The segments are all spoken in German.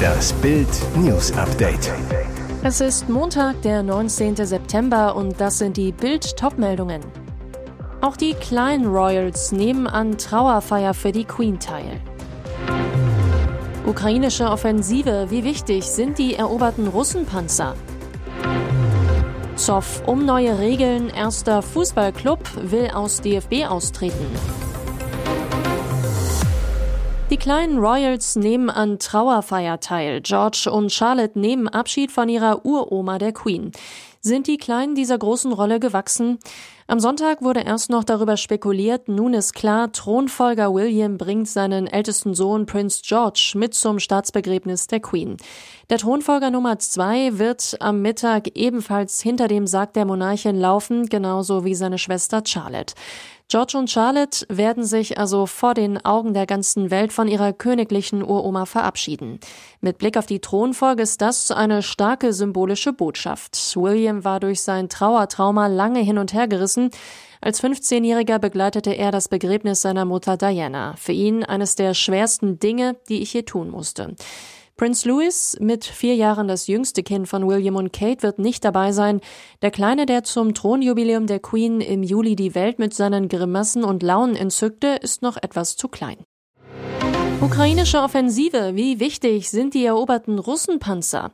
Das Bild News Update. Es ist Montag, der 19. September und das sind die Bild Topmeldungen. Auch die kleinen Royals nehmen an Trauerfeier für die Queen teil. Ukrainische Offensive, wie wichtig sind die eroberten Russenpanzer? Zoff um neue Regeln, erster Fußballclub will aus DFB austreten. Kleinen Royals nehmen an Trauerfeier teil. George und Charlotte nehmen Abschied von ihrer Uroma der Queen. Sind die Kleinen dieser großen Rolle gewachsen? Am Sonntag wurde erst noch darüber spekuliert, nun ist klar, Thronfolger William bringt seinen ältesten Sohn Prince George mit zum Staatsbegräbnis der Queen. Der Thronfolger Nummer zwei wird am Mittag ebenfalls hinter dem Sarg der Monarchin laufen, genauso wie seine Schwester Charlotte. George und Charlotte werden sich also vor den Augen der ganzen Welt von ihrer königlichen Uroma verabschieden. Mit Blick auf die Thronfolge ist das eine starke symbolische Botschaft. William war durch sein Trauertrauma lange hin und her gerissen. Als 15-Jähriger begleitete er das Begräbnis seiner Mutter Diana. Für ihn eines der schwersten Dinge, die ich je tun musste. Prince Louis, mit vier Jahren das jüngste Kind von William und Kate, wird nicht dabei sein. Der Kleine, der zum Thronjubiläum der Queen im Juli die Welt mit seinen Grimassen und Launen entzückte, ist noch etwas zu klein. Ukrainische Offensive. Wie wichtig sind die eroberten Russenpanzer?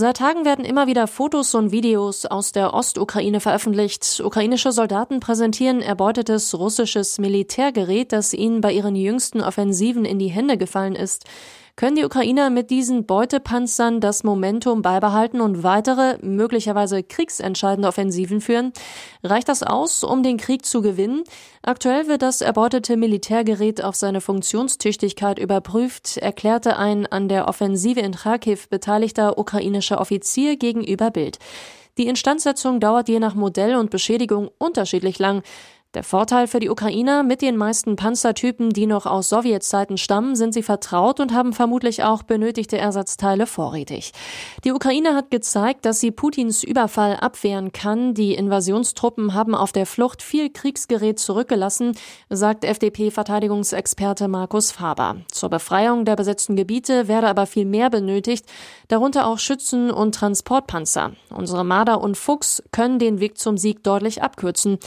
Seit Tagen werden immer wieder Fotos und Videos aus der Ostukraine veröffentlicht. Ukrainische Soldaten präsentieren erbeutetes russisches Militärgerät, das ihnen bei ihren jüngsten Offensiven in die Hände gefallen ist. Können die Ukrainer mit diesen Beutepanzern das Momentum beibehalten und weitere, möglicherweise kriegsentscheidende Offensiven führen? Reicht das aus, um den Krieg zu gewinnen? Aktuell wird das erbeutete Militärgerät auf seine Funktionstüchtigkeit überprüft, erklärte ein an der Offensive in Kharkiv beteiligter ukrainischer Offizier gegenüber Bild. Die Instandsetzung dauert je nach Modell und Beschädigung unterschiedlich lang. Der Vorteil für die Ukrainer, mit den meisten Panzertypen, die noch aus Sowjetzeiten stammen, sind sie vertraut und haben vermutlich auch benötigte Ersatzteile vorrätig. Die Ukraine hat gezeigt, dass sie Putins Überfall abwehren kann. Die Invasionstruppen haben auf der Flucht viel Kriegsgerät zurückgelassen, sagt FDP-Verteidigungsexperte Markus Faber. Zur Befreiung der besetzten Gebiete werde aber viel mehr benötigt, darunter auch Schützen und Transportpanzer. Unsere Marder und Fuchs können den Weg zum Sieg deutlich abkürzen.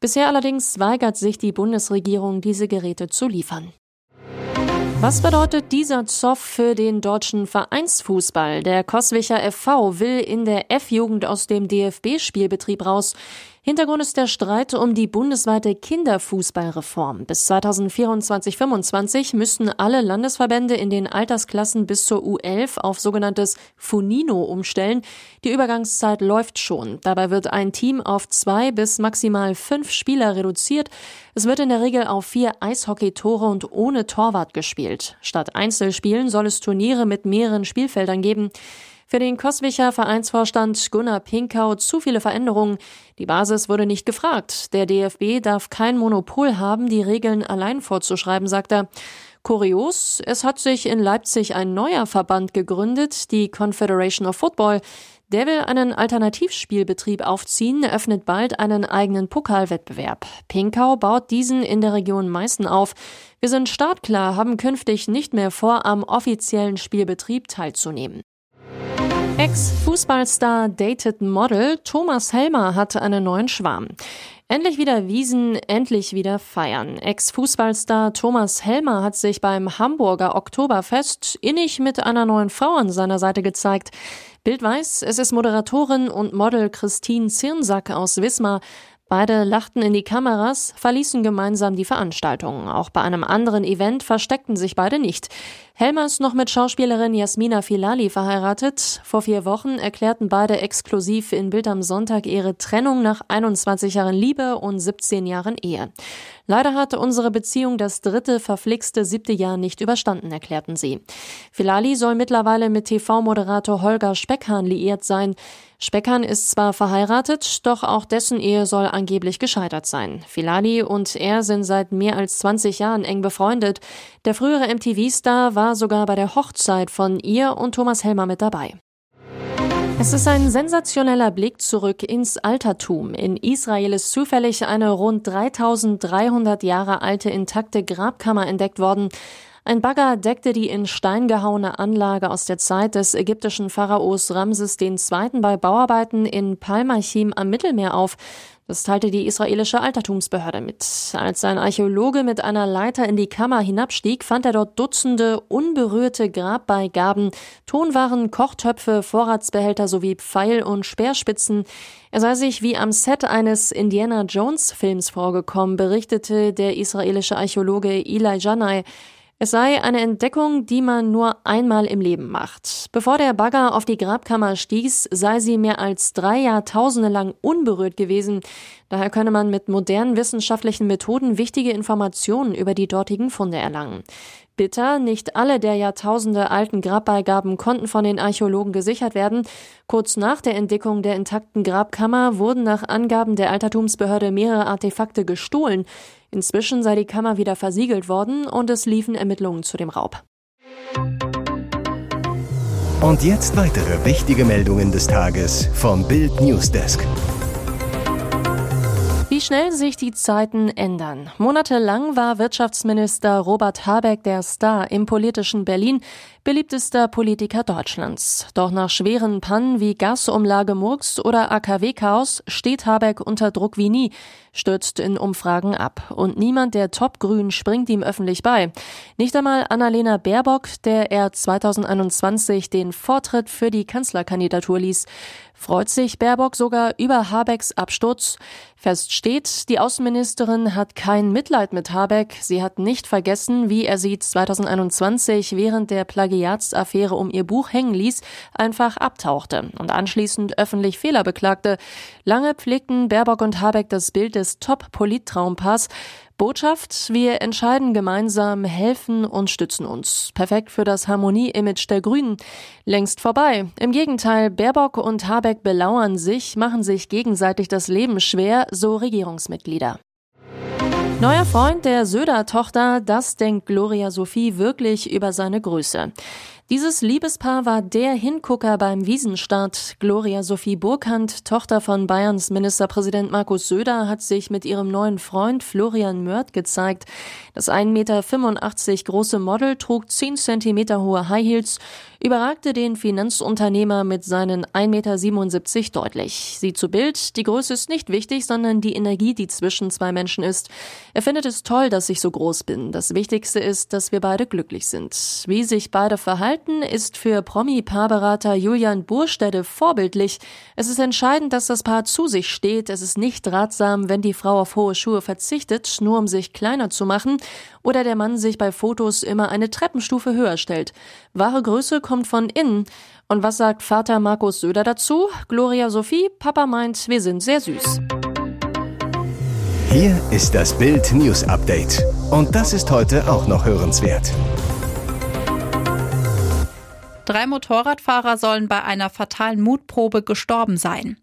Bisher allerdings weigert sich die Bundesregierung, diese Geräte zu liefern. Was bedeutet dieser Zoff für den deutschen Vereinsfußball? Der Koswicher FV will in der F-Jugend aus dem DFB-Spielbetrieb raus. Hintergrund ist der Streit um die bundesweite Kinderfußballreform. Bis 2024-25 müssten alle Landesverbände in den Altersklassen bis zur U11 auf sogenanntes Funino umstellen. Die Übergangszeit läuft schon. Dabei wird ein Team auf zwei bis maximal fünf Spieler reduziert. Es wird in der Regel auf vier Eishockey-Tore und ohne Torwart gespielt. Statt Einzelspielen soll es Turniere mit mehreren Spielfeldern geben. Für den Koswicher Vereinsvorstand Gunnar Pinkau zu viele Veränderungen. Die Basis wurde nicht gefragt. Der DFB darf kein Monopol haben, die Regeln allein vorzuschreiben, sagt er. Kurios, es hat sich in Leipzig ein neuer Verband gegründet, die Confederation of Football. Der will einen Alternativspielbetrieb aufziehen, eröffnet bald einen eigenen Pokalwettbewerb. Pinkau baut diesen in der Region Meißen auf. Wir sind startklar, haben künftig nicht mehr vor, am offiziellen Spielbetrieb teilzunehmen. Ex-Fußballstar dated Model Thomas Helmer hatte einen neuen Schwarm. Endlich wieder Wiesen, endlich wieder feiern. Ex-Fußballstar Thomas Helmer hat sich beim Hamburger Oktoberfest innig mit einer neuen Frau an seiner Seite gezeigt. Bild weiß, es ist Moderatorin und Model Christine Zirnsack aus Wismar. Beide lachten in die Kameras, verließen gemeinsam die Veranstaltung. Auch bei einem anderen Event versteckten sich beide nicht. Helmer ist noch mit Schauspielerin Jasmina Filali verheiratet. Vor vier Wochen erklärten beide exklusiv in Bild am Sonntag ihre Trennung nach 21 Jahren Liebe und 17 Jahren Ehe. Leider hatte unsere Beziehung das dritte verflixte siebte Jahr nicht überstanden, erklärten sie. Filali soll mittlerweile mit TV-Moderator Holger Speckhahn liiert sein. Speckhahn ist zwar verheiratet, doch auch dessen Ehe soll angeblich gescheitert sein. Filali und er sind seit mehr als 20 Jahren eng befreundet. Der frühere MTV-Star war sogar bei der Hochzeit von ihr und Thomas Helmer mit dabei. Es ist ein sensationeller Blick zurück ins Altertum. In Israel ist zufällig eine rund 3300 Jahre alte intakte Grabkammer entdeckt worden. Ein Bagger deckte die in Stein gehauene Anlage aus der Zeit des ägyptischen Pharaos Ramses II. bei Bauarbeiten in Palmachim am Mittelmeer auf. Das teilte die israelische Altertumsbehörde mit. Als ein Archäologe mit einer Leiter in die Kammer hinabstieg, fand er dort Dutzende unberührte Grabbeigaben, Tonwaren, Kochtöpfe, Vorratsbehälter sowie Pfeil- und Speerspitzen. Er sei sich wie am Set eines Indiana Jones Films vorgekommen, berichtete der israelische Archäologe Eli Janai. Es sei eine Entdeckung, die man nur einmal im Leben macht. Bevor der Bagger auf die Grabkammer stieß, sei sie mehr als drei Jahrtausende lang unberührt gewesen. Daher könne man mit modernen wissenschaftlichen Methoden wichtige Informationen über die dortigen Funde erlangen. Bitter, nicht alle der Jahrtausende alten Grabbeigaben konnten von den Archäologen gesichert werden. Kurz nach der Entdeckung der intakten Grabkammer wurden nach Angaben der Altertumsbehörde mehrere Artefakte gestohlen. Inzwischen sei die Kammer wieder versiegelt worden und es liefen Ermittlungen zu dem Raub. Und jetzt weitere wichtige Meldungen des Tages vom Bild Newsdesk. Wie schnell sich die Zeiten ändern. Monatelang war Wirtschaftsminister Robert Habeck der Star im politischen Berlin, beliebtester Politiker Deutschlands. Doch nach schweren Pannen wie Gasumlage Murks oder AKW-Chaos steht Habeck unter Druck wie nie, stürzt in Umfragen ab. Und niemand der Top-Grün springt ihm öffentlich bei. Nicht einmal Annalena Baerbock, der er 2021 den Vortritt für die Kanzlerkandidatur ließ. Freut sich Baerbock sogar über Habecks Absturz? Fest steht, die Außenministerin hat kein Mitleid mit Habeck. Sie hat nicht vergessen, wie er sie 2021 während der Plagiatsaffäre um ihr Buch hängen ließ, einfach abtauchte und anschließend öffentlich Fehler beklagte. Lange pflegten Baerbock und Habeck das Bild des Top-Polit-Traumpaars. Botschaft, wir entscheiden gemeinsam, helfen und stützen uns. Perfekt für das Harmonie-Image der Grünen. Längst vorbei. Im Gegenteil, Baerbock und Habeck belauern sich, machen sich gegenseitig das Leben schwer, so Regierungsmitglieder. Neuer Freund der Söder-Tochter, das denkt Gloria Sophie wirklich über seine Größe. Dieses Liebespaar war der Hingucker beim Wiesenstart. Gloria Sophie Burkhardt, Tochter von Bayerns Ministerpräsident Markus Söder, hat sich mit ihrem neuen Freund Florian Mörth gezeigt. Das 1,85 Meter große Model trug 10 Zentimeter hohe High Heels, überragte den Finanzunternehmer mit seinen 1,77 Meter deutlich. Sie zu Bild, die Größe ist nicht wichtig, sondern die Energie, die zwischen zwei Menschen ist. Er findet es toll, dass ich so groß bin. Das Wichtigste ist, dass wir beide glücklich sind. Wie sich beide verhalten, Verhalten ist für Promi-Paarberater Julian Burstede vorbildlich. Es ist entscheidend, dass das Paar zu sich steht. Es ist nicht ratsam, wenn die Frau auf hohe Schuhe verzichtet, nur um sich kleiner zu machen, oder der Mann sich bei Fotos immer eine Treppenstufe höher stellt. Wahre Größe kommt von innen. Und was sagt Vater Markus Söder dazu? Gloria Sophie, Papa meint, wir sind sehr süß. Hier ist das Bild News Update. Und das ist heute auch noch hörenswert. Drei Motorradfahrer sollen bei einer fatalen Mutprobe gestorben sein.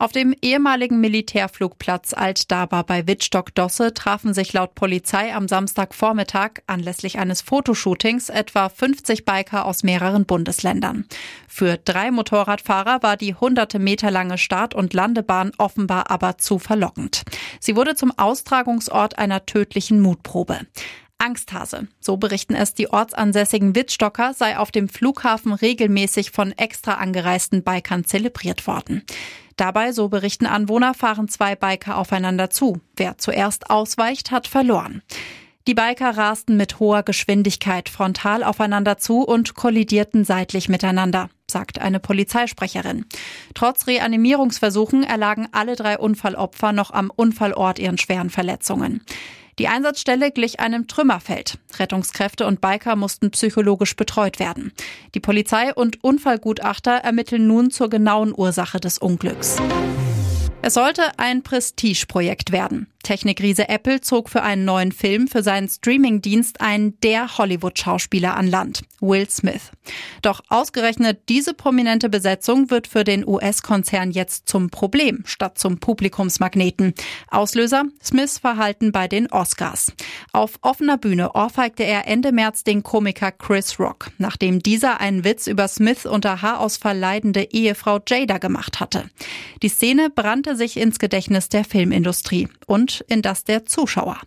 Auf dem ehemaligen Militärflugplatz Altdaba bei Wittstock-Dosse trafen sich laut Polizei am Samstagvormittag anlässlich eines Fotoshootings etwa 50 Biker aus mehreren Bundesländern. Für drei Motorradfahrer war die hunderte Meter lange Start- und Landebahn offenbar aber zu verlockend. Sie wurde zum Austragungsort einer tödlichen Mutprobe. Angsthase. So berichten es die ortsansässigen Wittstocker, sei auf dem Flughafen regelmäßig von extra angereisten Bikern zelebriert worden. Dabei, so berichten Anwohner, fahren zwei Biker aufeinander zu. Wer zuerst ausweicht, hat verloren. Die Biker rasten mit hoher Geschwindigkeit frontal aufeinander zu und kollidierten seitlich miteinander, sagt eine Polizeisprecherin. Trotz Reanimierungsversuchen erlagen alle drei Unfallopfer noch am Unfallort ihren schweren Verletzungen. Die Einsatzstelle glich einem Trümmerfeld. Rettungskräfte und Biker mussten psychologisch betreut werden. Die Polizei und Unfallgutachter ermitteln nun zur genauen Ursache des Unglücks. Es sollte ein Prestigeprojekt werden. Technikriese Apple zog für einen neuen Film für seinen Streamingdienst einen der Hollywood-Schauspieler an Land, Will Smith. Doch ausgerechnet diese prominente Besetzung wird für den US-Konzern jetzt zum Problem statt zum Publikumsmagneten. Auslöser Smiths Verhalten bei den Oscars. Auf offener Bühne ohrfeigte er Ende März den Komiker Chris Rock, nachdem dieser einen Witz über Smith unter Haarausfall leidende Ehefrau Jada gemacht hatte. Die Szene brannte sich ins Gedächtnis der Filmindustrie und und in das der Zuschauer.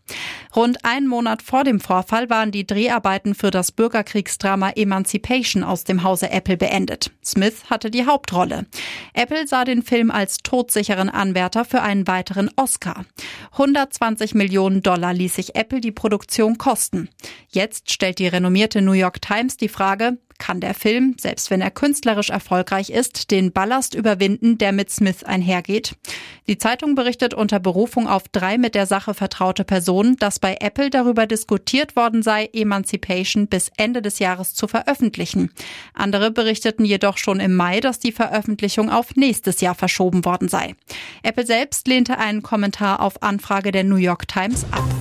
Rund einen Monat vor dem Vorfall waren die Dreharbeiten für das Bürgerkriegsdrama Emancipation aus dem Hause Apple beendet. Smith hatte die Hauptrolle. Apple sah den Film als todsicheren Anwärter für einen weiteren Oscar. 120 Millionen Dollar ließ sich Apple die Produktion kosten. Jetzt stellt die renommierte New York Times die Frage, kann der Film, selbst wenn er künstlerisch erfolgreich ist, den Ballast überwinden, der mit Smith einhergeht? Die Zeitung berichtet unter Berufung auf drei mit der Sache vertraute Personen, dass bei Apple darüber diskutiert worden sei, Emancipation bis Ende des Jahres zu veröffentlichen. Andere berichteten jedoch schon im Mai, dass die Veröffentlichung auf nächstes Jahr verschoben worden sei. Apple selbst lehnte einen Kommentar auf Anfrage der New York Times ab.